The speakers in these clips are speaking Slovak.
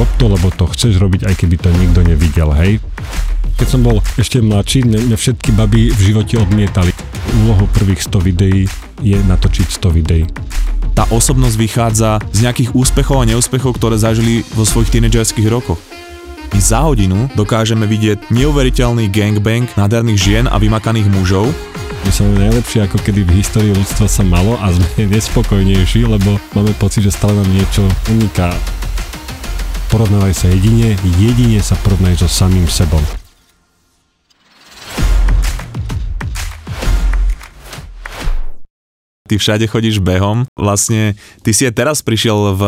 rob to, lebo to chceš robiť, aj keby to nikto nevidel, hej. Keď som bol ešte mladší, mňa všetky baby v živote odmietali. Úlohou prvých 100 videí je natočiť 100 videí. Tá osobnosť vychádza z nejakých úspechov a neúspechov, ktoré zažili vo svojich tínedžerských rokoch. My za hodinu dokážeme vidieť neuveriteľný gangbang nádherných žien a vymakaných mužov, My sme najlepšie ako kedy v histórii ľudstva sa malo a sme nespokojnejší, lebo máme pocit, že stále nám niečo uniká. Porovnávaj sa jedine, jedine sa porovnaj so samým sebou. Ty všade chodíš behom. Vlastne, ty si aj teraz prišiel v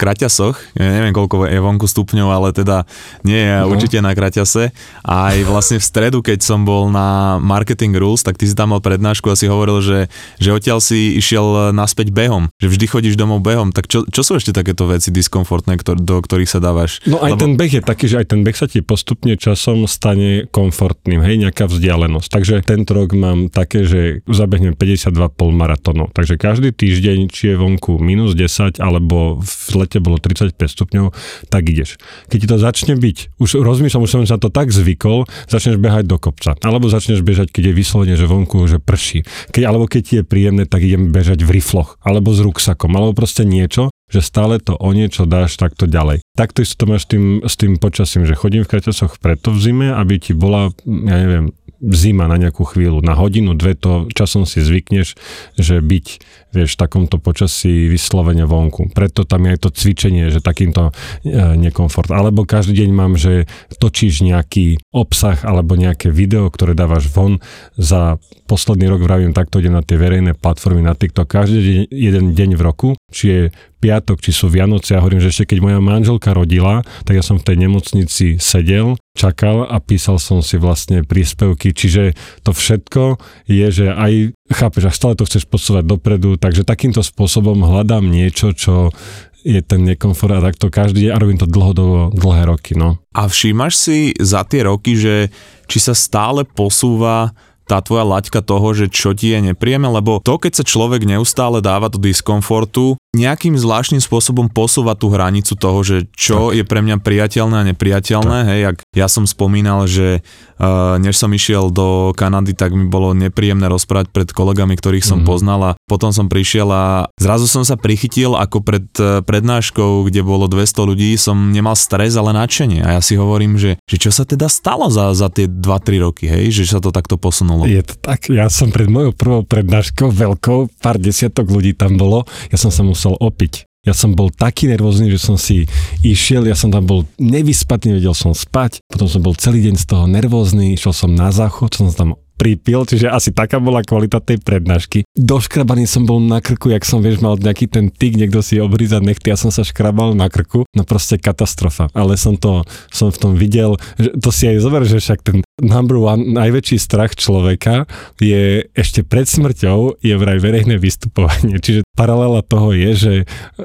kraťasoch, ja neviem koľko je vonku stupňov, ale teda nie je no. určite na kraťase. A aj vlastne v stredu, keď som bol na Marketing Rules, tak ty si tam mal prednášku a si hovoril, že, že odtiaľ si išiel naspäť behom, že vždy chodíš domov behom. Tak čo, čo sú ešte takéto veci diskomfortné, ktor- do ktorých sa dávaš? No aj Lebo... ten beh je taký, že aj ten beh sa ti postupne časom stane komfortným, hej, nejaká vzdialenosť. Takže tento rok mám také, že zabehnem 52 polmaratón maratónov. Takže každý týždeň, či je vonku minus 10 alebo v lete bolo 35 stupňov, tak ideš. Keď ti to začne byť, už rozmýšľam, už som sa to tak zvykol, začneš behať do kopca. Alebo začneš bežať, keď je vyslovene, že vonku, že prší. Keď, alebo keď ti je príjemné, tak idem bežať v rifloch, alebo s ruksakom, alebo proste niečo, že stále to o niečo dáš takto ďalej. Takto isto to máš tým, s tým počasím, že chodím v kraťasoch preto v zime, aby ti bola, ja neviem, zima na nejakú chvíľu, na hodinu, dve to časom si zvykneš, že byť vieš, v takomto počasí vyslovene vonku. Preto tam je aj to cvičenie, že takýmto e, nekomfort. Alebo každý deň mám, že točíš nejaký obsah alebo nejaké video, ktoré dávaš von. Za posledný rok vravím, takto idem na tie verejné platformy na TikTok každý deň, jeden deň v roku, či je piatok, či sú Vianoce. Ja hovorím, že ešte keď moja manželka rodila, tak ja som v tej nemocnici sedel, čakal a písal som si vlastne príspevky. Čiže to všetko je, že aj chápeš, a stále to chceš posúvať dopredu, takže takýmto spôsobom hľadám niečo, čo je ten nekomfort a takto každý deň a robím to dlhodobo, dlhé roky. No. A všímaš si za tie roky, že či sa stále posúva tá tvoja laťka toho, že čo ti je nepríjemné, lebo to, keď sa človek neustále dáva do diskomfortu, nejakým zvláštnym spôsobom posúva tú hranicu toho, že čo tak. je pre mňa priateľné a nepriateľné. Tak. Hej, ak ja som spomínal, že uh, než som išiel do Kanady, tak mi bolo nepríjemné rozprávať pred kolegami, ktorých som mm-hmm. poznal a potom som prišiel a zrazu som sa prichytil ako pred uh, prednáškou, kde bolo 200 ľudí, som nemal stres, ale nadšenie. A ja si hovorím, že, že čo sa teda stalo za, za tie 2-3 roky, hej, že sa to takto posunulo. Je to tak, ja som pred mojou prvou prednáškou veľkou, pár desiatok ľudí tam bolo, ja som sa musel musel opiť. Ja som bol taký nervózny, že som si išiel, ja som tam bol nevyspatný, vedel som spať, potom som bol celý deň z toho nervózny, išiel som na záchod, som tam pripil, čiže asi taká bola kvalita tej prednášky. Doškrabaný som bol na krku, jak som, vieš, mal nejaký ten tyk, niekto si obrízať nechty, ja som sa škrabal na krku, no proste katastrofa. Ale som to, som v tom videl, že to si aj zober, že však ten number one, najväčší strach človeka je ešte pred smrťou je vraj verejné vystupovanie. Čiže paralela toho je, že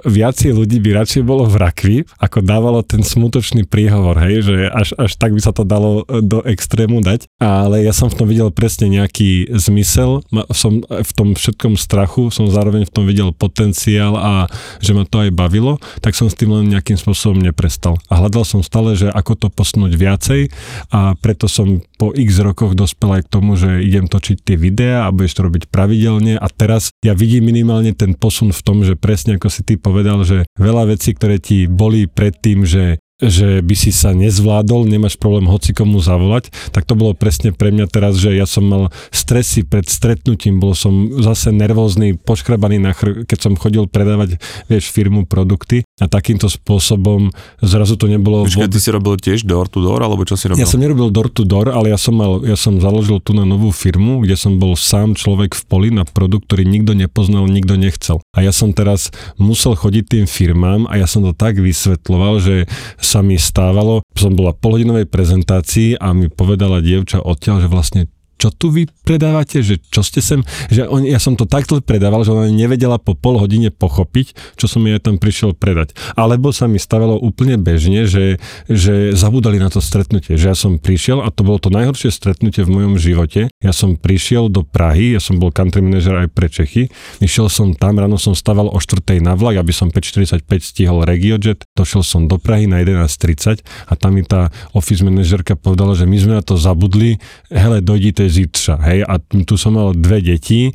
viacej ľudí by radšej bolo v rakvi, ako dávalo ten smutočný príhovor, hej, že až, až tak by sa to dalo do extrému dať. Ale ja som v tom videl presne nejaký zmysel, som v tom všetkom strachu, som zároveň v tom videl potenciál a že ma to aj bavilo, tak som s tým len nejakým spôsobom neprestal. A hľadal som stále, že ako to posunúť viacej a preto som po x rokoch dospel aj k tomu, že idem točiť tie videá a budeš to robiť pravidelne a teraz ja vidím minimálne ten posun v tom, že presne ako si ty povedal, že veľa vecí, ktoré ti boli predtým, že že by si sa nezvládol, nemáš problém hoci komu zavolať, tak to bolo presne pre mňa teraz, že ja som mal stresy pred stretnutím, bol som zase nervózny, poškrabaný na chr- keď som chodil predávať, vieš, firmu produkty a takýmto spôsobom zrazu to nebolo... Počkaj, vôbec... ty si robil tiež door to door, alebo čo si robil? Ja som nerobil door to door, ale ja som, mal, ja som založil tu na novú firmu, kde som bol sám človek v poli na produkt, ktorý nikto nepoznal, nikto nechcel. A ja som teraz musel chodiť tým firmám a ja som to tak vysvetloval, že sa mi stávalo, som bola polhodinovej prezentácii a mi povedala dievča odtiaľ, že vlastne čo tu vy predávate, že čo ste sem, že on, ja som to takto predával, že ona nevedela po pol hodine pochopiť, čo som jej tam prišiel predať. Alebo sa mi stavalo úplne bežne, že, že zabudali na to stretnutie, že ja som prišiel a to bolo to najhoršie stretnutie v mojom živote. Ja som prišiel do Prahy, ja som bol country manager aj pre Čechy, išiel som tam, ráno som staval o 4. na vlak, aby som 5.45 stihol RegioJet, došiel som do Prahy na 11.30 a tam mi tá office manažerka povedala, že my sme na to zabudli, hele, dojdite zítřa, hej, a tu som mal dve deti,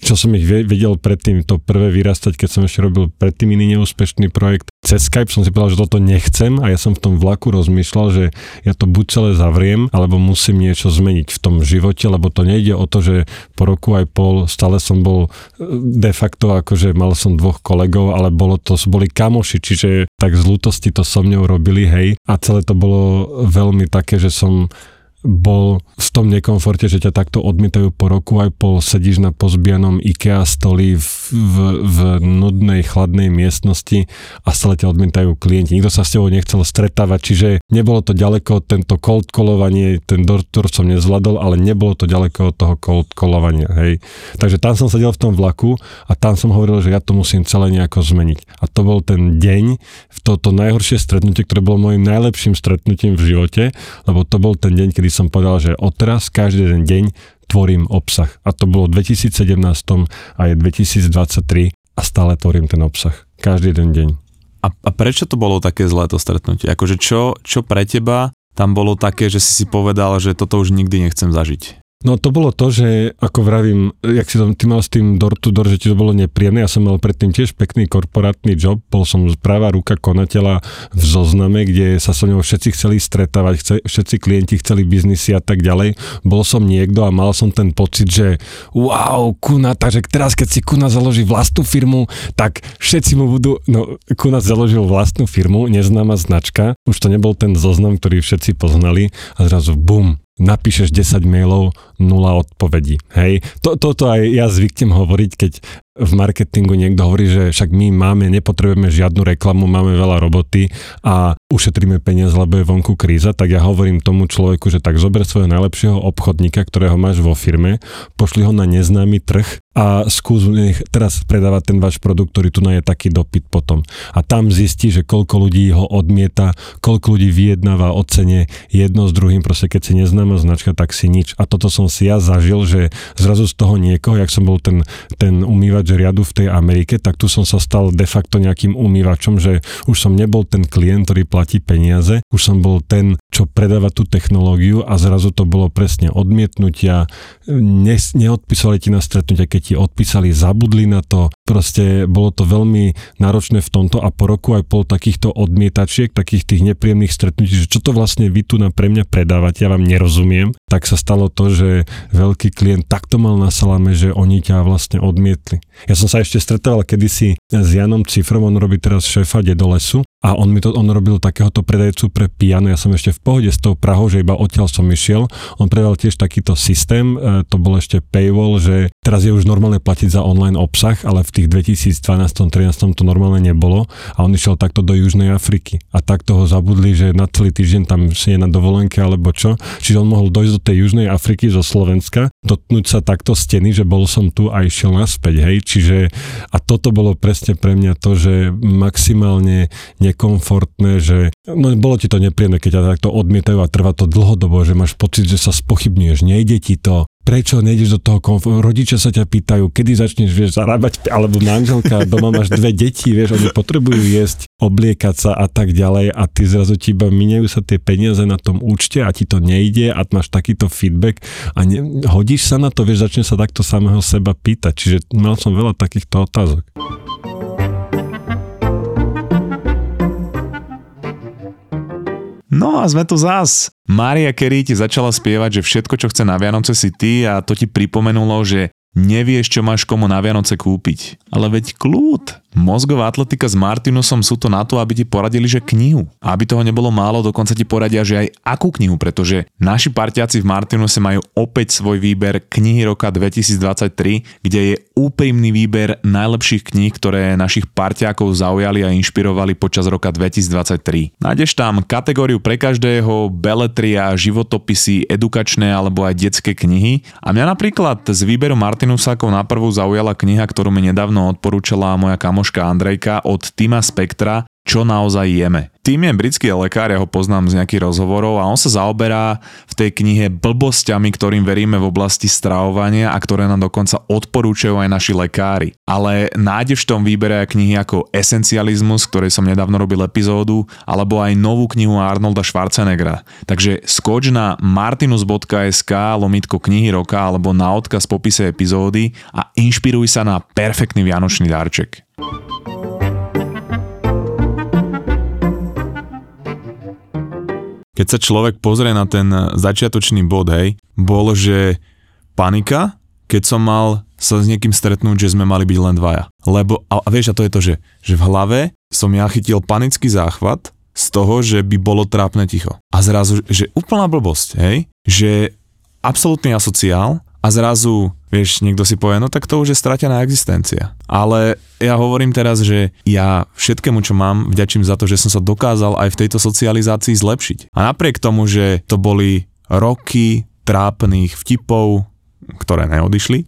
čo som ich vedel predtým, to prvé vyrastať, keď som ešte robil predtým iný neúspešný projekt. Cez Skype som si povedal, že toto nechcem a ja som v tom vlaku rozmýšľal, že ja to buď celé zavriem, alebo musím niečo zmeniť v tom živote, lebo to nejde o to, že po roku aj pol stále som bol e, de facto akože mal som dvoch kolegov, ale bolo to, boli kamoši, čiže tak z lútosti to so mňou robili, hej, a celé to bolo veľmi také, že som bol v tom nekomforte, že ťa takto odmietajú po roku aj pol, sedíš na pozbianom IKEA stoli v, v, v nudnej, chladnej miestnosti a stále ťa odmietajú klienti. Nikto sa s tebou nechcel stretávať, čiže nebolo to ďaleko, tento cold callovanie, ten door som nezvládol, ale nebolo to ďaleko od toho cold callovania, hej. Takže tam som sedel v tom vlaku a tam som hovoril, že ja to musím celé nejako zmeniť. A to bol ten deň, to, to najhoršie stretnutie, ktoré bolo môjim najlepším stretnutím v živote, lebo to bol ten deň, kedy som povedal, že odteraz každý ten deň tvorím obsah. A to bolo v 2017 a je 2023 a stále tvorím ten obsah. Každý ten deň. A, a prečo to bolo také zlé to stretnutie? Akože čo, čo pre teba tam bolo také, že si si povedal, že toto už nikdy nechcem zažiť? No to bolo to, že ako vravím, jak si to, ty mal s tým door to door, že ti to bolo nepríjemné, ja som mal predtým tiež pekný korporátny job, bol som práva ruka konateľa v zozname, kde sa so ňou všetci chceli stretávať, chce, všetci klienti chceli biznisy a tak ďalej. Bol som niekto a mal som ten pocit, že wow, Kuna, takže teraz keď si Kuna založí vlastnú firmu, tak všetci mu budú, no Kuna založil vlastnú firmu, neznáma značka, už to nebol ten zoznam, ktorý všetci poznali. A zrazu bum, napíšeš 10 mailov, nula odpovedí. Hej, to, toto aj ja zvyknem hovoriť, keď v marketingu niekto hovorí, že však my máme, nepotrebujeme žiadnu reklamu, máme veľa roboty a ušetríme peniaze, lebo je vonku kríza, tak ja hovorím tomu človeku, že tak zober svojho najlepšieho obchodníka, ktorého máš vo firme, pošli ho na neznámy trh a skús nech teraz predávať ten váš produkt, ktorý tu je taký dopyt potom. A tam zistí, že koľko ľudí ho odmieta, koľko ľudí vyjednáva o cene jedno s druhým, proste keď si neznáma značka, tak si nič. A toto som si ja zažil, že zrazu z toho niekoho, jak som bol ten, ten umývač riadu v tej Amerike, tak tu som sa stal de facto nejakým umývačom, že už som nebol ten klient, ktorý platí peniaze, už som bol ten, čo predáva tú technológiu a zrazu to bolo presne odmietnutia, ne, neodpísali ti na stretnutia, keď ti odpísali, zabudli na to, proste bolo to veľmi náročné v tomto a po roku aj pol takýchto odmietačiek, takých tých nepríjemných stretnutí, že čo to vlastne vy tu na pre mňa predávate, ja vám nerozumiem, tak sa stalo to, že veľký klient takto mal na salame, že oni ťa vlastne odmietli. Ja som sa ešte stretával kedysi s Janom Cifrom, on robí teraz šéfa lesu a on mi to, on robil takéhoto predajcu pre piano, ja som ešte v pohode s tou Prahou, že iba odtiaľ som išiel. On predal tiež takýto systém, e, to bol ešte paywall, že teraz je už normálne platiť za online obsah, ale v tých 2012-2013 to normálne nebolo a on išiel takto do Južnej Afriky a takto ho zabudli, že na celý týždeň tam je na dovolenke alebo čo. Čiže on mohol dojsť do tej Južnej Afriky zo Slovenska, dotknúť sa takto steny, že bol som tu a išiel naspäť, hej. Čiže a toto bolo presne pre mňa to, že maximálne nekomfortné, že no, bolo ti to nepríjemné, keď ťa takto odmietajú a trvá to dlhodobo, že máš pocit, že sa spochybňuješ, nejde ti to, prečo nejdeš do toho komfortu, rodičia sa ťa pýtajú, kedy začneš, vieš, zarábať, alebo manželka, doma máš dve deti, vieš, oni potrebujú jesť, obliekať sa a tak ďalej a ty zrazu ti iba minejú sa tie peniaze na tom účte a ti to nejde a máš takýto feedback a ne, hodíš sa na to, vieš, začne sa takto samého seba pýtať, čiže mal som veľa takýchto otázok. No a sme tu zás. Maria Carey ti začala spievať, že všetko, čo chce na Vianoce si ty a to ti pripomenulo, že nevieš, čo máš komu na Vianoce kúpiť. Ale veď kľúd, Mozgová atletika s Martinusom sú to na to, aby ti poradili, že knihu. A aby toho nebolo málo, dokonca ti poradia, že aj akú knihu, pretože naši partiaci v Martinuse majú opäť svoj výber knihy roka 2023, kde je úprimný výber najlepších kníh, ktoré našich partiakov zaujali a inšpirovali počas roka 2023. Nájdeš tam kategóriu pre každého, beletria, životopisy, edukačné alebo aj detské knihy. A mňa napríklad z výberu Martinusákov na prvú zaujala kniha, ktorú mi nedávno odporúčala moja kamo kamoška Andrejka od Tima Spektra čo naozaj jeme. Tým je britský lekár, ja ho poznám z nejakých rozhovorov a on sa zaoberá v tej knihe blbosťami, ktorým veríme v oblasti stravovania a ktoré nám dokonca odporúčajú aj naši lekári. Ale nájdeš v tom výbere aj knihy ako Esencializmus, ktorej som nedávno robil epizódu, alebo aj novú knihu Arnolda Schwarzeneggera. Takže skoč na martinus.sk lomitko knihy roka alebo na odkaz popise epizódy a inšpiruj sa na perfektný vianočný darček. Keď sa človek pozrie na ten začiatočný bod, hej, bol, že panika, keď som mal sa s niekým stretnúť, že sme mali byť len dvaja. Lebo, a, a vieš, a to je to, že, že v hlave som ja chytil panický záchvat z toho, že by bolo trápne ticho. A zrazu, že úplná blbosť, hej, že absolútny asociál a zrazu, vieš, niekto si povie, no tak to už je stratená existencia. Ale ja hovorím teraz, že ja všetkému, čo mám, vďačím za to, že som sa dokázal aj v tejto socializácii zlepšiť. A napriek tomu, že to boli roky trápnych vtipov, ktoré neodišli,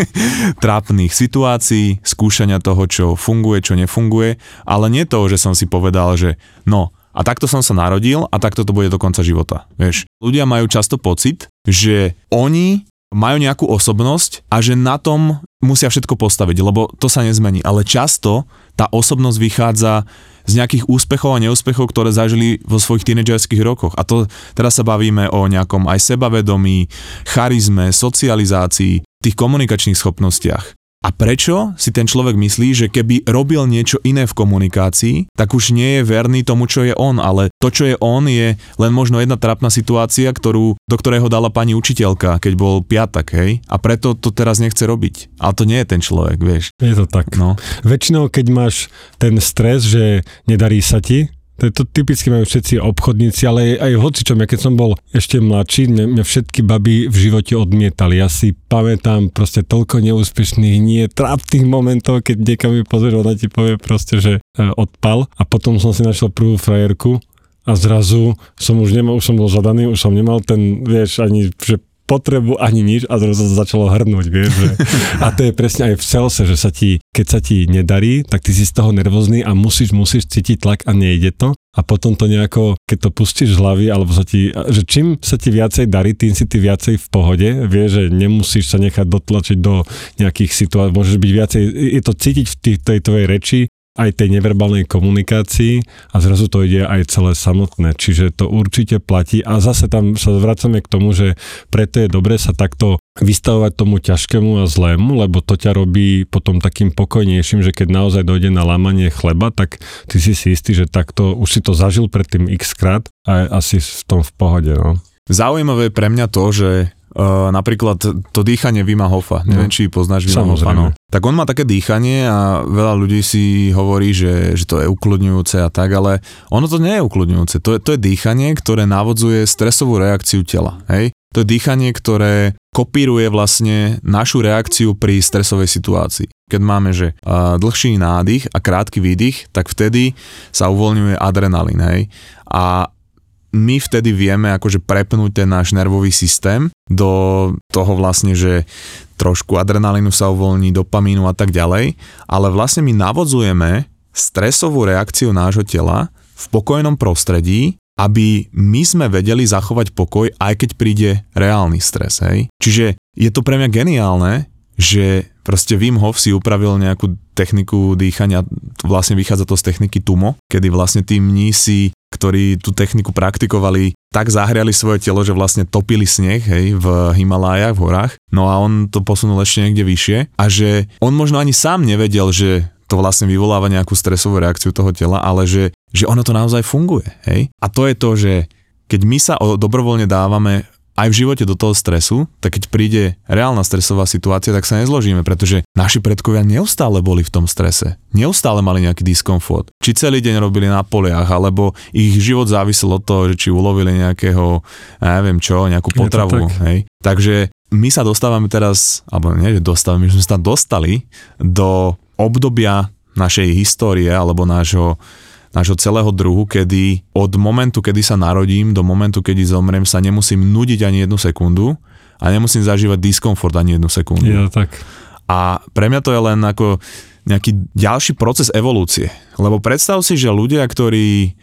trápnych situácií, skúšania toho, čo funguje, čo nefunguje, ale nie to, že som si povedal, že no, a takto som sa narodil a takto to bude do konca života. Vieš, ľudia majú často pocit, že oni majú nejakú osobnosť a že na tom musia všetko postaviť, lebo to sa nezmení. Ale často tá osobnosť vychádza z nejakých úspechov a neúspechov, ktoré zažili vo svojich tínedžerských rokoch. A to teraz sa bavíme o nejakom aj sebavedomí, charizme, socializácii, tých komunikačných schopnostiach. A prečo si ten človek myslí, že keby robil niečo iné v komunikácii, tak už nie je verný tomu, čo je on, ale to, čo je on, je len možno jedna trapná situácia, ktorú, do ktorého dala pani učiteľka, keď bol piatak, hej? A preto to teraz nechce robiť. Ale to nie je ten človek, vieš. Je to tak. No. Väčšinou, keď máš ten stres, že nedarí sa ti, to, typicky majú všetci obchodníci, ale aj hocičom. Ja keď som bol ešte mladší, mňa, mňa všetky baby v živote odmietali. Ja si pamätám proste toľko neúspešných, nie trápnych momentov, keď niekam mi pozrie, ona ti povie proste, že e, odpal. A potom som si našiel prvú frajerku a zrazu som už nemal, už som bol zadaný, už som nemal ten, vieš, ani, že potrebu ani nič a zrazu sa začalo hrnúť, vieš. Že... A to je presne aj v celse, že sa ti, keď sa ti nedarí, tak ty si z toho nervózny a musíš, musíš cítiť tlak a nejde to. A potom to nejako, keď to pustíš z hlavy, alebo sa ti, že čím sa ti viacej darí, tým si ty viacej v pohode, vieš, že nemusíš sa nechať dotlačiť do nejakých situácií, môžeš byť viacej, je to cítiť v tej, tej tvojej reči, aj tej neverbálnej komunikácii a zrazu to ide aj celé samotné. Čiže to určite platí a zase tam sa vracame k tomu, že preto je dobre sa takto vystavovať tomu ťažkému a zlému, lebo to ťa robí potom takým pokojnejším, že keď naozaj dojde na lámanie chleba, tak ty si si istý, že takto už si to zažil predtým x krát a asi v tom v pohode. No. Zaujímavé pre mňa to, že Uh, napríklad to dýchanie Vima Hofa, neviem, no. či poznáš Vima Hofa, no. Tak on má také dýchanie a veľa ľudí si hovorí, že, že to je ukludňujúce a tak, ale ono to nie je ukludňujúce. To je, to je dýchanie, ktoré navodzuje stresovú reakciu tela, hej? To je dýchanie, ktoré kopíruje vlastne našu reakciu pri stresovej situácii. Keď máme, že uh, dlhší nádych a krátky výdych, tak vtedy sa uvoľňuje adrenalín, hej? A my vtedy vieme akože prepnúť ten náš nervový systém do toho vlastne, že trošku adrenalínu sa uvoľní, dopamínu a tak ďalej, ale vlastne my navodzujeme stresovú reakciu nášho tela v pokojnom prostredí, aby my sme vedeli zachovať pokoj, aj keď príde reálny stres. Hej? Čiže je to pre mňa geniálne, že proste Wim Hof si upravil nejakú techniku dýchania, vlastne vychádza to z techniky TUMO, kedy vlastne tí mnísi ktorí tú techniku praktikovali, tak zahriali svoje telo, že vlastne topili sneh hej, v Himalájach, v horách. No a on to posunul ešte niekde vyššie a že on možno ani sám nevedel, že to vlastne vyvoláva nejakú stresovú reakciu toho tela, ale že, že ono to naozaj funguje. Hej? A to je to, že keď my sa dobrovoľne dávame aj v živote do toho stresu, tak keď príde reálna stresová situácia, tak sa nezložíme, pretože naši predkovia neustále boli v tom strese. Neustále mali nejaký diskomfort. Či celý deň robili na poliach, alebo ich život závisel od toho, že či ulovili nejakého, ja neviem čo, nejakú potravu. Tak. Hej. Takže my sa dostávame teraz, alebo nie, že dostávame, my sme sa dostali do obdobia našej histórie alebo nášho nášho celého druhu, kedy od momentu, kedy sa narodím do momentu, kedy zomrem, sa nemusím nudiť ani jednu sekundu a nemusím zažívať diskomfort ani jednu sekundu. Ja, tak. A pre mňa to je len ako nejaký ďalší proces evolúcie. Lebo predstav si, že ľudia, ktorí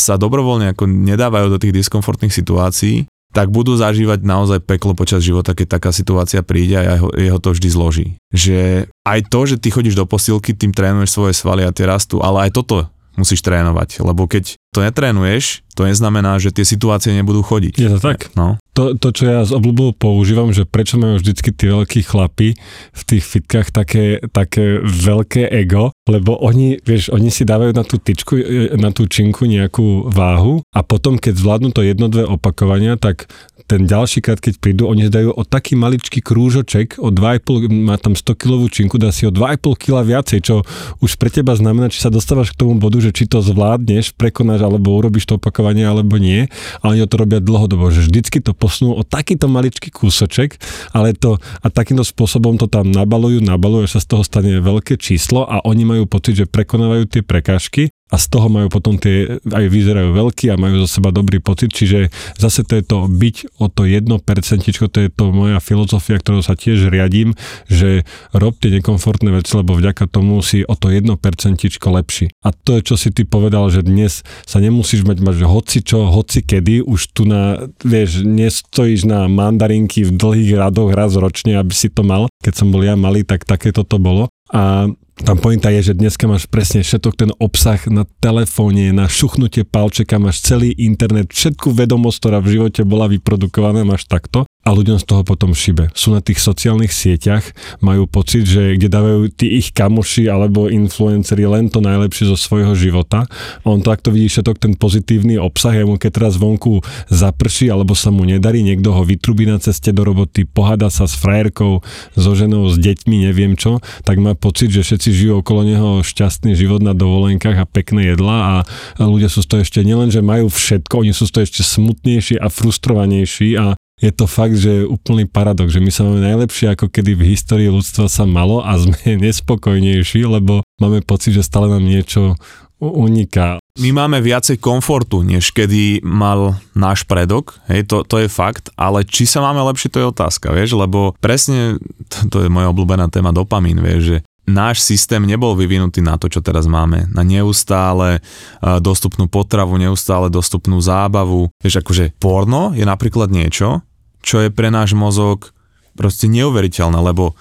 sa dobrovoľne ako nedávajú do tých diskomfortných situácií, tak budú zažívať naozaj peklo počas života, keď taká situácia príde a jeho, jeho to vždy zloží. Že aj to, že ty chodíš do posilky, tým trénuješ svoje svaly a tie rastú, ale aj toto musíš trénovať, lebo keď to netrénuješ, to neznamená, že tie situácie nebudú chodiť. Je to tak? No. To, to, čo ja z obľubou používam, že prečo majú vždycky tí veľkí chlapi v tých fitkách také, také veľké ego, lebo oni, vieš, oni si dávajú na tú tyčku, na tú činku nejakú váhu a potom, keď zvládnu to jedno, dve opakovania, tak ten ďalší krát, keď prídu, oni dajú o taký maličký krúžoček, o 2,5, má tam 100 kilovú činku, dá si o 2,5 kg viacej, čo už pre teba znamená, či sa dostávaš k tomu bodu, že či to zvládneš, prekonáš, alebo urobíš to opakovanie, alebo nie. A oni to robia dlhodobo, že vždycky to posunú o takýto maličký kúsoček, ale to a takýmto spôsobom to tam nabalujú, nabalujú, že sa z toho stane veľké číslo a oni majú pocit, že prekonávajú tie prekážky a z toho majú potom tie, aj vyzerajú veľkí a majú zo seba dobrý pocit, čiže zase to je to byť o to jedno percentičko, to je to moja filozofia, ktorou sa tiež riadím, že robte nekomfortné veci, lebo vďaka tomu si o to jedno percentičko lepší. A to je, čo si ty povedal, že dnes sa nemusíš mať, mať hoci čo, hoci kedy, už tu na, vieš, nestojíš na mandarinky v dlhých radoch raz ročne, aby si to mal. Keď som bol ja malý, tak takéto to bolo. A tam pointa je, že dneska máš presne všetok ten obsah na telefóne, na šuchnutie palčeka, máš celý internet, všetku vedomosť, ktorá v živote bola vyprodukovaná, máš takto a ľuďom z toho potom šibe. Sú na tých sociálnych sieťach, majú pocit, že kde dávajú tí ich kamoši alebo influenceri len to najlepšie zo svojho života. A on takto vidí všetok ten pozitívny obsah, a mu keď teraz vonku zaprší alebo sa mu nedarí, niekto ho vytrubí na ceste do roboty, pohada sa s frajerkou, so ženou, s deťmi, neviem čo, tak má pocit, že všetci žijú okolo neho šťastný život na dovolenkách a pekné jedla a ľudia sú z toho ešte nielen, že majú všetko, oni sú z toho ešte smutnejší a frustrovanejší a je to fakt, že je úplný paradox, že my sa máme najlepšie ako kedy v histórii ľudstva sa malo a sme nespokojnejší, lebo máme pocit, že stále nám niečo uniká. My máme viacej komfortu, než kedy mal náš predok, hej, to, to je fakt, ale či sa máme lepšie, to je otázka, vieš, lebo presne, to, to je moja obľúbená téma dopamín, vieš, že náš systém nebol vyvinutý na to, čo teraz máme. Na neustále dostupnú potravu, neustále dostupnú zábavu. Vieš, akože porno je napríklad niečo, čo je pre náš mozog proste neuveriteľné, lebo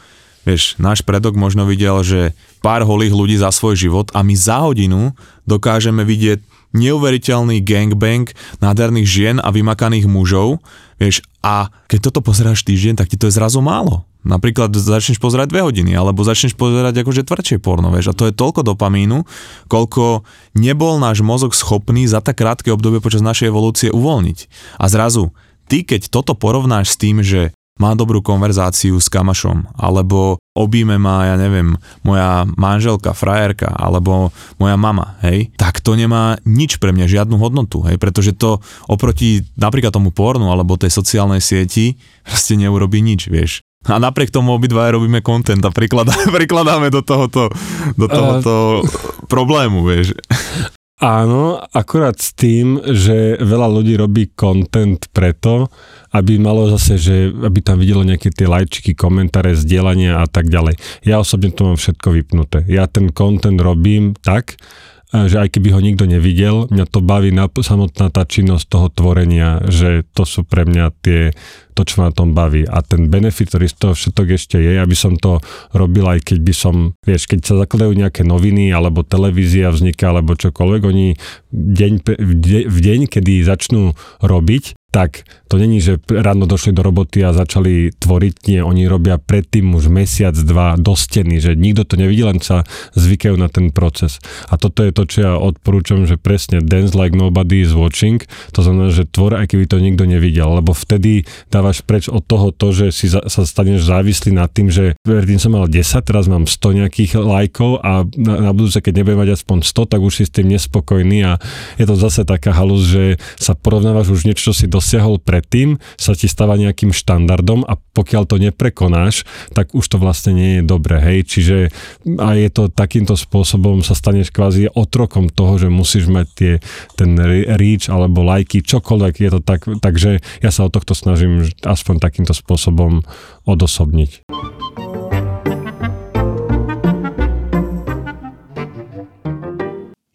vieš, náš predok možno videl, že pár holých ľudí za svoj život a my za hodinu dokážeme vidieť neuveriteľný gangbang nádherných žien a vymakaných mužov, vieš, a keď toto pozeráš týždeň, tak ti to je zrazu málo. Napríklad začneš pozerať dve hodiny, alebo začneš pozerať akože tvrdšie porno, vieš, a to je toľko dopamínu, koľko nebol náš mozog schopný za tak krátke obdobie počas našej evolúcie uvoľniť. A zrazu, ty keď toto porovnáš s tým, že má dobrú konverzáciu s kamašom, alebo objíme ma, ja neviem, moja manželka, frajerka, alebo moja mama, hej, tak to nemá nič pre mňa, žiadnu hodnotu, hej, pretože to oproti napríklad tomu pornu alebo tej sociálnej sieti proste neurobi nič, vieš. A napriek tomu obidva robíme content a prikladáme, prikladáme do tohoto, do tohoto uh, problému, vieš. Áno, akurát s tým, že veľa ľudí robí content preto, aby malo zase, že aby tam videlo nejaké tie lajčiky, komentáre, zdieľania a tak ďalej. Ja osobne to mám všetko vypnuté. Ja ten content robím tak, že aj keby ho nikto nevidel, mňa to baví na, samotná tá činnosť toho tvorenia, že to sú pre mňa tie to, čo ma na tom baví. A ten benefit, ktorý z toho všetok ešte je, aby som to robil aj keď by som, vieš, keď sa zakladajú nejaké noviny, alebo televízia vzniká, alebo čokoľvek, oni deň, v deň, kedy začnú robiť, tak to není, že ráno došli do roboty a začali tvoriť, nie, oni robia predtým už mesiac, dva do steny, že nikto to nevidí, len sa zvykajú na ten proces. A toto je to, čo ja odporúčam, že presne dance like nobody is watching, to znamená, že tvor, aj keby to nikto nevidel, lebo vtedy dávaš preč od toho to, že si za, sa staneš závislý nad tým, že predtým som mal 10, teraz mám 100 nejakých lajkov a na, na budúce, keď nebudem mať aspoň 100, tak už si s tým nespokojný a je to zase taká halus, že sa porovnávaš už niečo, čo si dos dosiahol predtým, sa ti stáva nejakým štandardom a pokiaľ to neprekonáš, tak už to vlastne nie je dobré, hej. Čiže a je to takýmto spôsobom sa staneš kvázi otrokom toho, že musíš mať tie, ten reach alebo lajky, čokoľvek je to tak, takže ja sa o tohto snažím aspoň takýmto spôsobom odosobniť.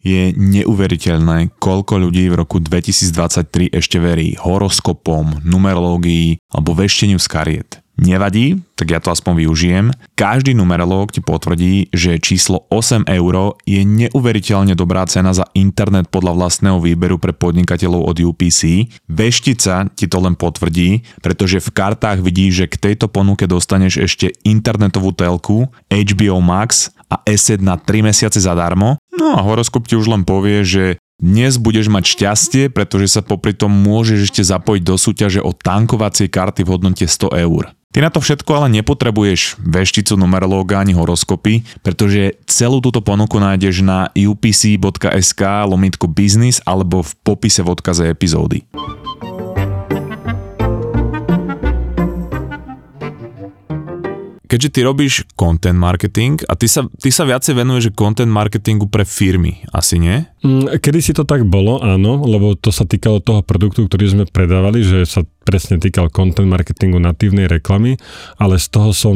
Je neuveriteľné, koľko ľudí v roku 2023 ešte verí horoskopom, numerológii alebo vešteniu z kariet. Nevadí, tak ja to aspoň využijem. Každý numerológ ti potvrdí, že číslo 8 eur je neuveriteľne dobrá cena za internet podľa vlastného výberu pre podnikateľov od UPC. Veštica ti to len potvrdí, pretože v kartách vidí, že k tejto ponuke dostaneš ešte internetovú telku, HBO Max a ESET na 3 mesiace zadarmo. No a horoskop ti už len povie, že dnes budeš mať šťastie, pretože sa popri tom môžeš ešte zapojiť do súťaže o tankovacie karty v hodnote 100 eur. Ty na to všetko ale nepotrebuješ vešticu, numerológa ani horoskopy, pretože celú túto ponuku nájdeš na upc.sk lomitko business alebo v popise v odkaze epizódy. Keďže ty robíš content marketing a ty sa, ty sa viacej venuješ content marketingu pre firmy, asi nie? Mm, kedy si to tak bolo, áno, lebo to sa týkalo toho produktu, ktorý sme predávali, že sa presne týkal content marketingu natívnej reklamy, ale z toho som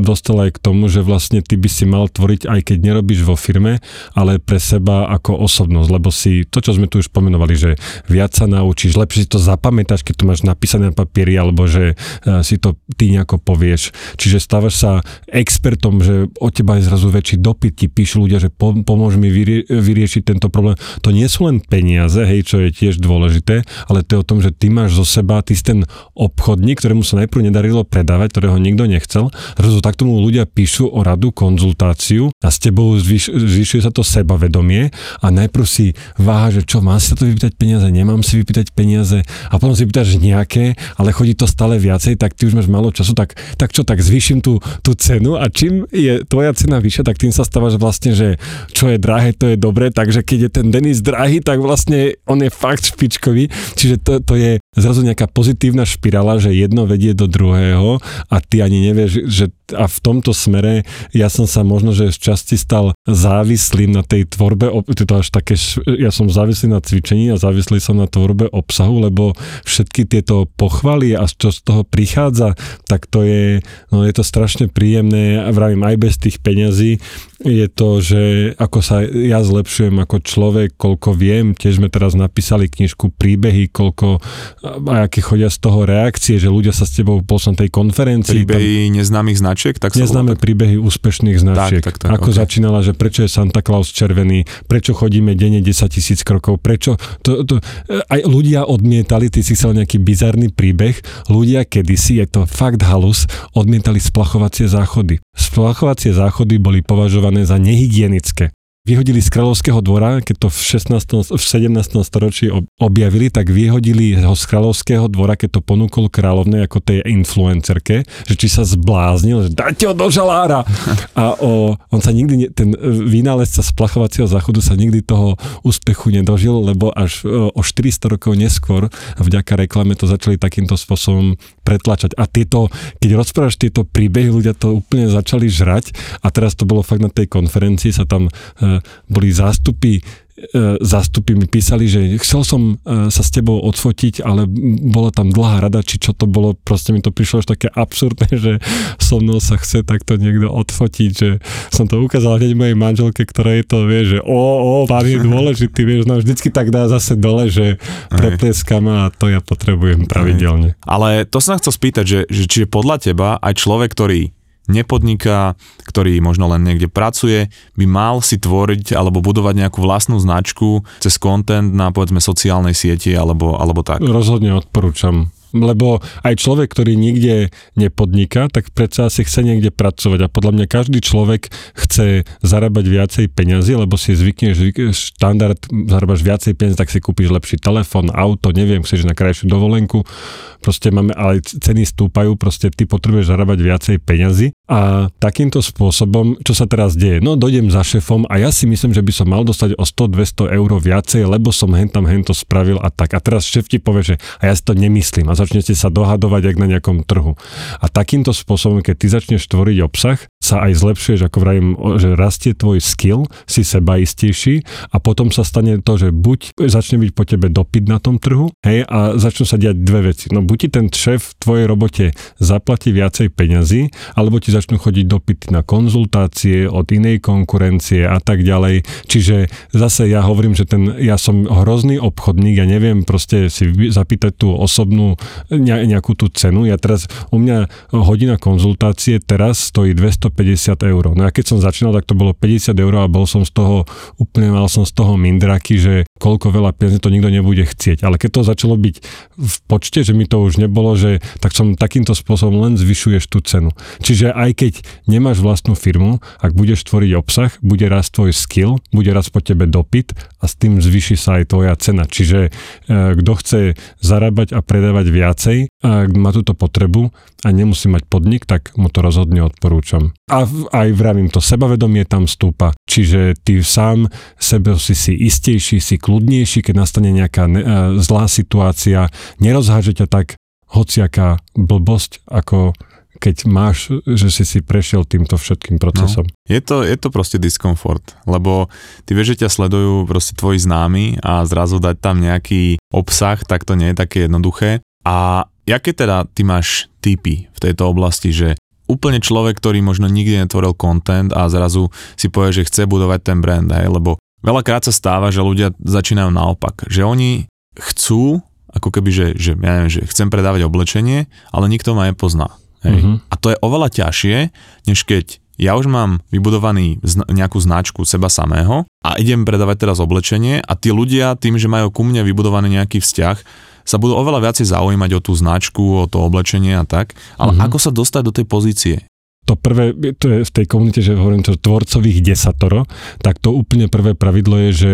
dostal aj k tomu, že vlastne ty by si mal tvoriť, aj keď nerobíš vo firme, ale pre seba ako osobnosť, lebo si to, čo sme tu už pomenovali, že viac sa naučíš, lepšie si to zapamätáš, keď to máš napísané na papieri, alebo že e, si to ty nejako povieš. Čiže stávaš sa expertom, že od teba je zrazu väčší dopyt, ti píšu ľudia, že pomôž mi vyrie, vyriešiť tento problém. To nie sú len peniaze, hej, čo je tiež dôležité, ale to je o tom, že ty máš zo seba, ty si ten obchodník, ktorému sa najprv nedarilo predávať, ktorého nikto nechcel. Zrazu tak tomu ľudia píšu o radu, konzultáciu a s tebou zvyš, zvyšuje sa to sebavedomie a najprv si váha, že čo, mám si to vypýtať peniaze, nemám si vypýtať peniaze a potom si pýtaš nejaké, ale chodí to stále viacej, tak ty už máš málo času, tak, tak čo, tak zvýšim tú, tú cenu a čím je tvoja cena vyššia, tak tým sa stávaš vlastne, že čo je drahé, to je dobré, takže keď je ten Denis drahý, tak vlastne on je fakt špičkový, čiže to, to je zrazu nejaká pozitívna špirála, že jedno vedie do druhého a ty ani nevieš, že a v tomto smere ja som sa možno, že z časti stal závislým na tej tvorbe, to až také, ja som závislý na cvičení a závislý som na tvorbe obsahu, lebo všetky tieto pochvaly a čo z toho prichádza, tak to je, no je to strašne príjemné a vravím aj bez tých peňazí, je to, že ako sa ja zlepšujem ako človek, koľko viem, tiež sme teraz napísali knižku príbehy, koľko a aké chodia z toho reakcie, že ľudia sa s tebou po tej konferencii. Príbehy tam, neznámych značiek? Tak neznáme tak... príbehy úspešných značiek. Tak, tak, tak, ako okay. začínala, že prečo je Santa Claus červený, prečo chodíme denne 10 tisíc krokov, prečo to, to, aj ľudia odmietali, ty si chcel nejaký bizarný príbeh, ľudia kedysi, je to fakt halus, odmietali splachovacie záchody. Splachovacie záchody boli považované za nehygienické vyhodili z kráľovského dvora, keď to v, 16, v 17. storočí objavili, tak vyhodili ho z kráľovského dvora, keď to ponúkol kráľovnej ako tej influencerke, že či sa zbláznil, že dajte ho do žalára. A o, on sa nikdy, ten vynálezca splachovacieho záchodu sa nikdy toho úspechu nedožil, lebo až o 400 rokov neskôr vďaka reklame to začali takýmto spôsobom pretlačať. A tieto, keď rozprávaš tieto príbehy, ľudia to úplne začali žrať a teraz to bolo fakt na tej konferencii, sa tam e, boli zástupy zastupy mi písali, že chcel som e, sa s tebou odfotiť, ale bola tam dlhá rada, či čo to bolo, proste mi to prišlo až také absurdné, že so mnou sa chce takto niekto odfotiť, že som to ukázal hneď mojej manželke, ktorá je to vie, že o, o, pán je dôležitý, vieš, no vždycky tak dá zase dole, že preplieskam a to ja potrebujem pravidelne. Ale to sa chcel spýtať, že, že či je podľa teba aj človek, ktorý nepodniká, ktorý možno len niekde pracuje, by mal si tvoriť alebo budovať nejakú vlastnú značku cez content na povedzme sociálnej sieti alebo, alebo tak. Rozhodne odporúčam lebo aj človek, ktorý nikde nepodniká, tak predsa si chce niekde pracovať. A podľa mňa každý človek chce zarábať viacej peňazí, lebo si zvykneš štandard, zarábaš viacej peniazí, tak si kúpiš lepší telefón, auto, neviem, chceš na krajšiu dovolenku, proste máme, ale ceny stúpajú, proste ty potrebuješ zarábať viacej peňazí. A takýmto spôsobom, čo sa teraz deje, no dojdem za šefom a ja si myslím, že by som mal dostať o 100-200 eur viacej, lebo som hen tam hen to spravil a tak. A teraz šéf ti povie, že a ja si to nemyslím. A začnete sa dohadovať jak na nejakom trhu. A takýmto spôsobom, keď ty začneš tvoriť obsah, sa aj zlepšuješ, ako vravím, že rastie tvoj skill, si sebaistejší a potom sa stane to, že buď začne byť po tebe dopyt na tom trhu, hej, a začnú sa diať dve veci. No buď ti ten šéf v tvojej robote zaplatí viacej peňazí, alebo ti začnú chodiť dopyty na konzultácie od inej konkurencie a tak ďalej. Čiže zase ja hovorím, že ten, ja som hrozný obchodník, ja neviem proste si zapýtať tú osobnú nejakú tú cenu. Ja teraz, u mňa hodina konzultácie teraz stojí 250 eur. No a keď som začínal, tak to bolo 50 eur a bol som z toho, úplne mal som z toho mindraky, že koľko veľa peniazí to nikto nebude chcieť. Ale keď to začalo byť v počte, že mi to už nebolo, že tak som takýmto spôsobom len zvyšuješ tú cenu. Čiže aj keď nemáš vlastnú firmu, ak budeš tvoriť obsah, bude raz tvoj skill, bude raz po tebe dopyt a s tým zvyši sa aj tvoja cena. Čiže e, kto chce zarábať a predávať viacej, ak má túto potrebu a nemusí mať podnik, tak mu to rozhodne odporúčam. A aj vravím to, sebavedomie tam stúpa. Čiže ty sám sebe si si istejší, si kľudnejší, keď nastane nejaká ne, uh, zlá situácia, nerozháže ťa tak hociaká blbosť, ako keď máš, že si si prešiel týmto všetkým procesom. No, je, to, je to proste diskomfort, lebo ty vieš, že ťa sledujú proste tvoji známi a zrazu dať tam nejaký obsah, tak to nie je také jednoduché. A jaké teda ty máš typy v tejto oblasti, že úplne človek, ktorý možno nikdy netvoril content a zrazu si povie, že chce budovať ten brand, hej, lebo veľakrát sa stáva, že ľudia začínajú naopak, že oni chcú, ako keby, že, že ja neviem, že chcem predávať oblečenie, ale nikto ma nepozná. Hej. Mm-hmm. A to je oveľa ťažšie, než keď ja už mám vybudovaný zna- nejakú značku seba samého a idem predávať teraz oblečenie a tí ľudia tým, že majú ku mne vybudovaný nejaký vzťah, sa budú oveľa viacej zaujímať o tú značku, o to oblečenie a tak. Ale mm-hmm. ako sa dostať do tej pozície? To prvé, to je v tej komunite, že hovorím to tvorcových desatoro, tak to úplne prvé pravidlo je, že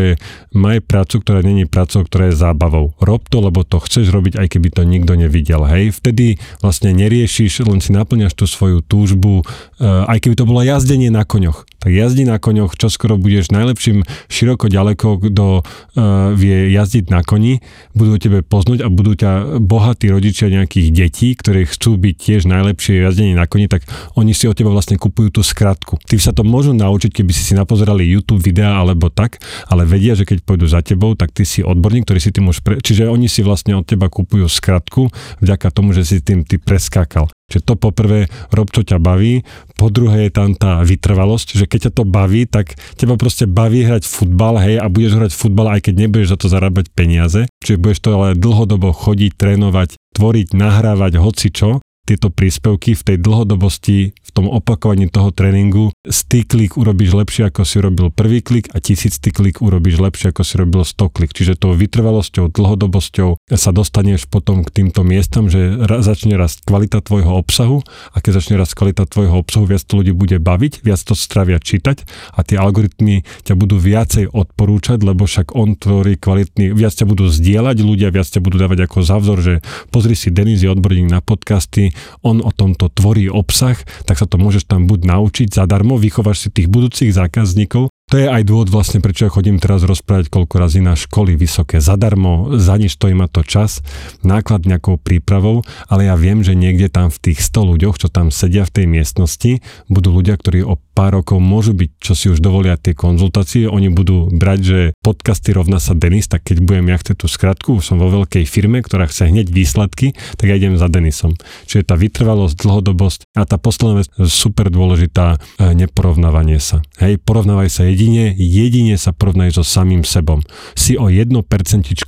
maj prácu, ktorá není prácou, ktorá je zábavou. Rob to, lebo to chceš robiť, aj keby to nikto nevidel. Hej, vtedy vlastne neriešiš, len si naplňaš tú svoju túžbu, eh, aj keby to bolo jazdenie na koňoch. Tak jazdí na koňoch, čo skoro budeš najlepším široko ďaleko, kto uh, vie jazdiť na koni, budú tebe poznať a budú ťa bohatí rodičia nejakých detí, ktorí chcú byť tiež najlepšie jazdenie na koni, tak oni si si od teba vlastne kupujú tú skratku. Ty sa to môžu naučiť, keby si si napozerali YouTube videá alebo tak, ale vedia, že keď pôjdu za tebou, tak ty si odborník, ktorý si tým už pre... Čiže oni si vlastne od teba kupujú skratku vďaka tomu, že si tým ty preskákal. Čiže to poprvé, rob čo ťa baví, po druhé je tam tá vytrvalosť, že keď ťa to baví, tak teba proste baví hrať futbal, hej, a budeš hrať futbal, aj keď nebudeš za to zarábať peniaze, čiže budeš to ale dlhodobo chodiť, trénovať, tvoriť, nahrávať hocičo tieto príspevky v tej dlhodobosti, v tom opakovaní toho tréningu, stý klik urobíš lepšie, ako si robil prvý klik a tisíctý klik urobíš lepšie, ako si robil 100 klik. Čiže tou vytrvalosťou, dlhodobosťou sa dostaneš potom k týmto miestam, že ra, začne rast kvalita tvojho obsahu a keď začne rast kvalita tvojho obsahu, viac to ľudí bude baviť, viac to stravia čítať a tie algoritmy ťa budú viacej odporúčať, lebo však on tvorí kvalitný, viac ťa budú zdieľať ľudia, viac ťa budú dávať ako zavzor, že pozri si, Denis je odborník na podcasty, on o tomto tvorí obsah, tak sa to môžeš tam buď naučiť zadarmo, vychováš si tých budúcich zákazníkov, To je aj dôvod vlastne, prečo ja chodím teraz rozprávať koľko razy na školy vysoké zadarmo, za nič stojí ma to čas, náklad nejakou prípravou, ale ja viem, že niekde tam v tých 100 ľuďoch, čo tam sedia v tej miestnosti, budú ľudia, ktorí o pár rokov môžu byť, čo si už dovolia tie konzultácie, oni budú brať, že podcasty rovná sa Denis, tak keď budem ja chcieť tú skratku, som vo veľkej firme, ktorá chce hneď výsledky, tak ja idem za Denisom. Čiže tá vytrvalosť, dlhodobosť a tá posledná vec, super dôležitá, e, neporovnávanie sa. Hej, porovnávaj sa jedine, jedine sa porovnaj so samým sebom. Si o 1%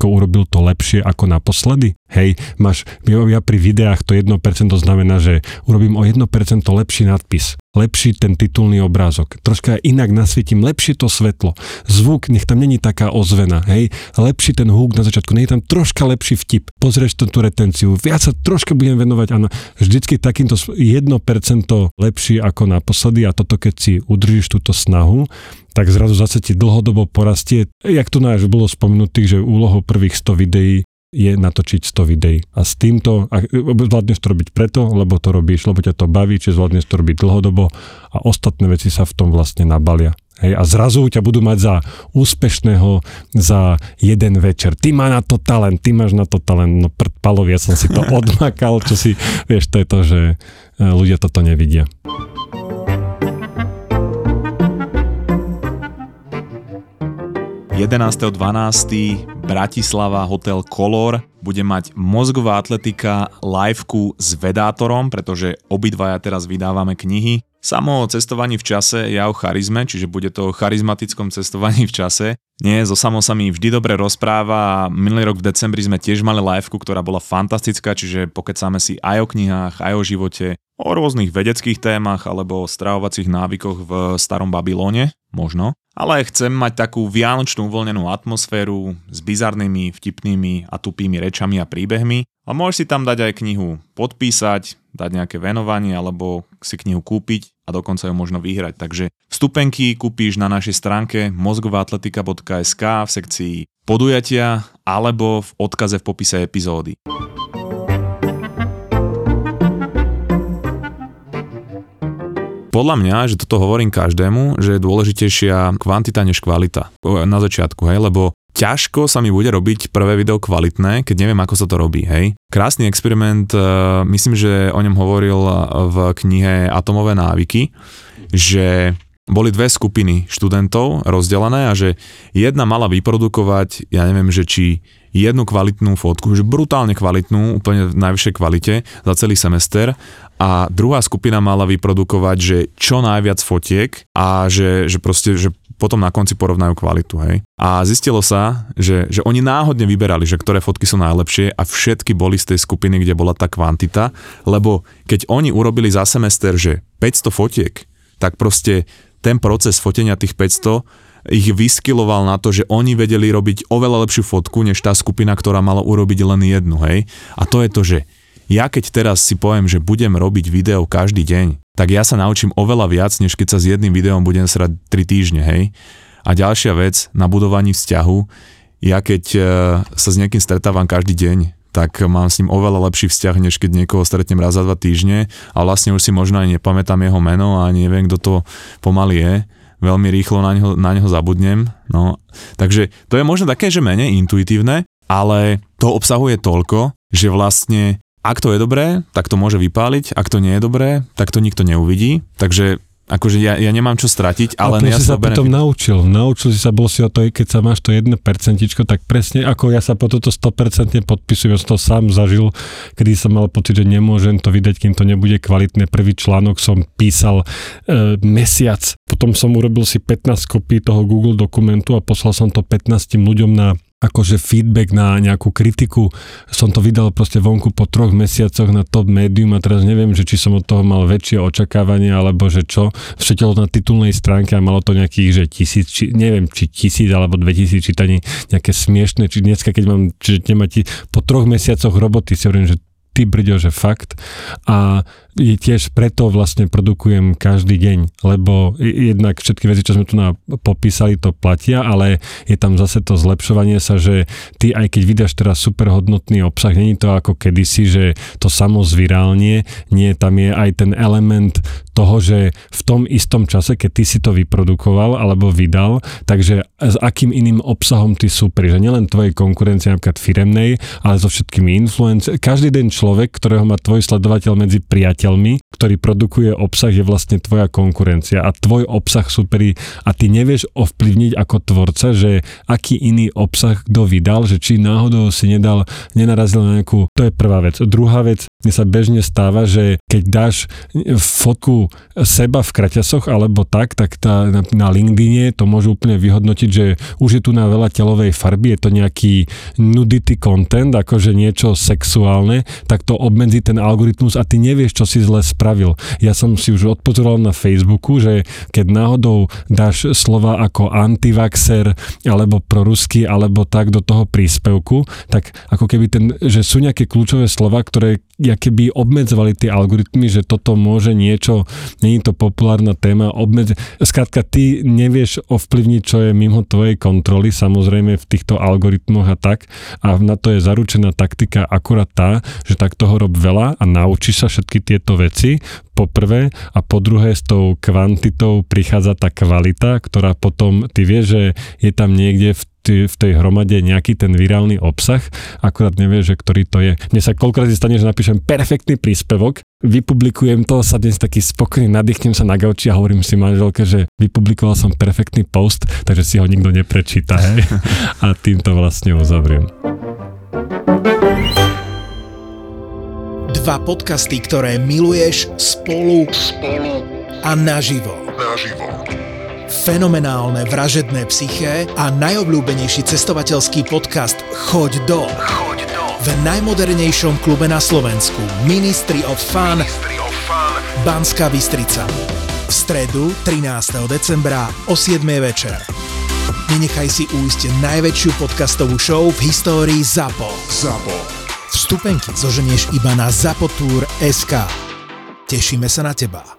urobil to lepšie ako naposledy? Hej, máš, ja pri videách to 1% znamená, že urobím o 1% lepší nadpis lepší ten titulný obrázok. Troška inak nasvietím, lepšie to svetlo. Zvuk, nech tam není taká ozvena, hej. Lepší ten húk na začiatku, nech tam troška lepší vtip. Pozrieš tú retenciu, viac sa troška budem venovať, áno. Vždycky takýmto 1% lepší ako naposledy a toto keď si udržíš túto snahu, tak zrazu zase ti dlhodobo porastie, jak tu náš bolo spomenutých, že úlohou prvých 100 videí je natočiť 100 videí. A s týmto, a zvládneš to robiť preto, lebo to robíš, lebo ťa to baví, či zvládneš to robiť dlhodobo a ostatné veci sa v tom vlastne nabalia. Hej, a zrazu ťa budú mať za úspešného za jeden večer. Ty má na to talent, ty máš na to talent. No prd palovia som si to odmakal, čo si, vieš, to je to, že e, ľudia toto nevidia. 11.12. Bratislava Hotel Color bude mať mozgová atletika liveku s vedátorom, pretože obidvaja teraz vydávame knihy. Samo o cestovaní v čase ja o charizme, čiže bude to o charizmatickom cestovaní v čase. Nie, zo Samo sa mi vždy dobre rozpráva a minulý rok v decembri sme tiež mali liveku, ktorá bola fantastická, čiže pokecáme si aj o knihách, aj o živote, o rôznych vedeckých témach alebo o stravovacích návykoch v starom Babylone, možno ale chcem mať takú vianočnú uvoľnenú atmosféru s bizarnými, vtipnými a tupými rečami a príbehmi. A môžeš si tam dať aj knihu podpísať, dať nejaké venovanie alebo si knihu kúpiť a dokonca ju možno vyhrať. Takže vstupenky kúpíš na našej stránke mozgovatletika.sk v sekcii podujatia alebo v odkaze v popise epizódy. Podľa mňa, že toto hovorím každému, že je dôležitejšia kvantita než kvalita. Na začiatku, hej, lebo ťažko sa mi bude robiť prvé video kvalitné, keď neviem, ako sa to robí, hej. Krásny experiment, e, myslím, že o ňom hovoril v knihe Atomové návyky, že boli dve skupiny študentov rozdelené a že jedna mala vyprodukovať, ja neviem, že či jednu kvalitnú fotku, že brutálne kvalitnú, úplne v najvyššej kvalite za celý semester a druhá skupina mala vyprodukovať, že čo najviac fotiek a že, že proste, že potom na konci porovnajú kvalitu, hej. A zistilo sa, že, že oni náhodne vyberali, že ktoré fotky sú najlepšie a všetky boli z tej skupiny, kde bola tá kvantita, lebo keď oni urobili za semester, že 500 fotiek, tak proste ten proces fotenia tých 500 ich vyskiloval na to, že oni vedeli robiť oveľa lepšiu fotku, než tá skupina, ktorá mala urobiť len jednu, hej. A to je to, že ja keď teraz si poviem, že budem robiť video každý deň, tak ja sa naučím oveľa viac, než keď sa s jedným videom budem srať 3 týždne, hej. A ďalšia vec na budovaní vzťahu, ja keď e, sa s niekým stretávam každý deň, tak mám s ním oveľa lepší vzťah, než keď niekoho stretnem raz za dva týždne a vlastne už si možno aj nepamätám jeho meno a neviem, kto to pomaly je. Veľmi rýchlo na neho, na neho zabudnem. No. Takže to je možno také, že menej intuitívne, ale to obsahuje toľko, že vlastne ak to je dobré, tak to môže vypáliť, ak to nie je dobré, tak to nikto neuvidí. Takže akože ja, ja nemám čo stratiť, ale ja si sa potom naučil. Naučil si sa, bol si o to, keď sa máš to 1%, tak presne ako ja sa po toto 100% podpisujem, ja som to sám zažil, kedy som mal pocit, že nemôžem to vydať, kým to nebude kvalitné. Prvý článok som písal e, mesiac, potom som urobil si 15 kopí toho Google dokumentu a poslal som to 15 ľuďom na akože feedback na nejakú kritiku. Som to vydal proste vonku po troch mesiacoch na top médium a teraz neviem, že či som od toho mal väčšie očakávanie alebo že čo. Všetko na titulnej stránke a malo to nejakých, že tisíc, či, neviem, či tisíc alebo dve tisíc čítaní, nejaké smiešne, či dneska, keď mám, čiže nemáte po troch mesiacoch roboty si hovorím, že ty brďo, že fakt. A tiež preto vlastne produkujem každý deň, lebo jednak všetky veci, čo sme tu na popísali, to platia, ale je tam zase to zlepšovanie sa, že ty aj keď vydáš teraz super hodnotný obsah, není to ako kedysi, že to samo zvirálnie, nie, tam je aj ten element toho, že v tom istom čase, keď ty si to vyprodukoval alebo vydal, takže s akým iným obsahom ty super, že nielen tvojej konkurencie napríklad firemnej, ale so všetkými influencer. Každý den človek, ktorého má tvoj sledovateľ medzi priateľmi, ktorý produkuje obsah, je vlastne tvoja konkurencia a tvoj obsah superí a ty nevieš ovplyvniť ako tvorca, že aký iný obsah kto vydal, že či náhodou si nedal, nenarazil na nejakú, to je prvá vec. Druhá vec, mne sa bežne stáva, že keď dáš fotku seba v kraťasoch alebo tak, tak tá, na, na LinkedIne to môže úplne vyhodnotiť, že už je tu na veľa telovej farby, je to nejaký nudity content, akože niečo sexuálne, tak to obmedzí ten algoritmus a ty nevieš, čo si zle spravil. Ja som si už odpozoroval na Facebooku, že keď náhodou dáš slova ako antivaxer alebo prorusky alebo tak do toho príspevku, tak ako keby ten, že sú nejaké kľúčové slova, ktoré keby obmedzovali tie algoritmy, že toto môže niečo, není to populárna téma, obmedz... Skrátka, ty nevieš ovplyvniť, čo je mimo tvojej kontroly, samozrejme v týchto algoritmoch a tak. A na to je zaručená taktika akurát tá, že tak toho rob veľa a naučíš sa všetky tieto veci, po prvé a po druhé s tou kvantitou prichádza tá kvalita, ktorá potom, ty vieš, že je tam niekde v v tej hromade nejaký ten virálny obsah, akurát nevie, že ktorý to je. Mne sa koľkokrát stane, že napíšem perfektný príspevok, vypublikujem to, sa dnes taký spokojný, nadýchnem sa na gauči a hovorím si manželke, že vypublikoval som perfektný post, takže si ho nikto neprečíta. Hej? A týmto vlastne uzavriem. Dva podcasty, ktoré miluješ spolu, spolu a naživo. Naživo. Fenomenálne vražedné psyché a najobľúbenejší cestovateľský podcast Choď do. Choď do. V najmodernejšom klube na Slovensku Ministry of Fun, Ministry of Fun. Banská Bystrica. V stredu 13. decembra o 7. večer. Nenechaj si újsť najväčšiu podcastovú show v histórii ZAPO. ZAPO. Vstupenky zoženieš iba na zapotur.sk. Tešíme sa na teba.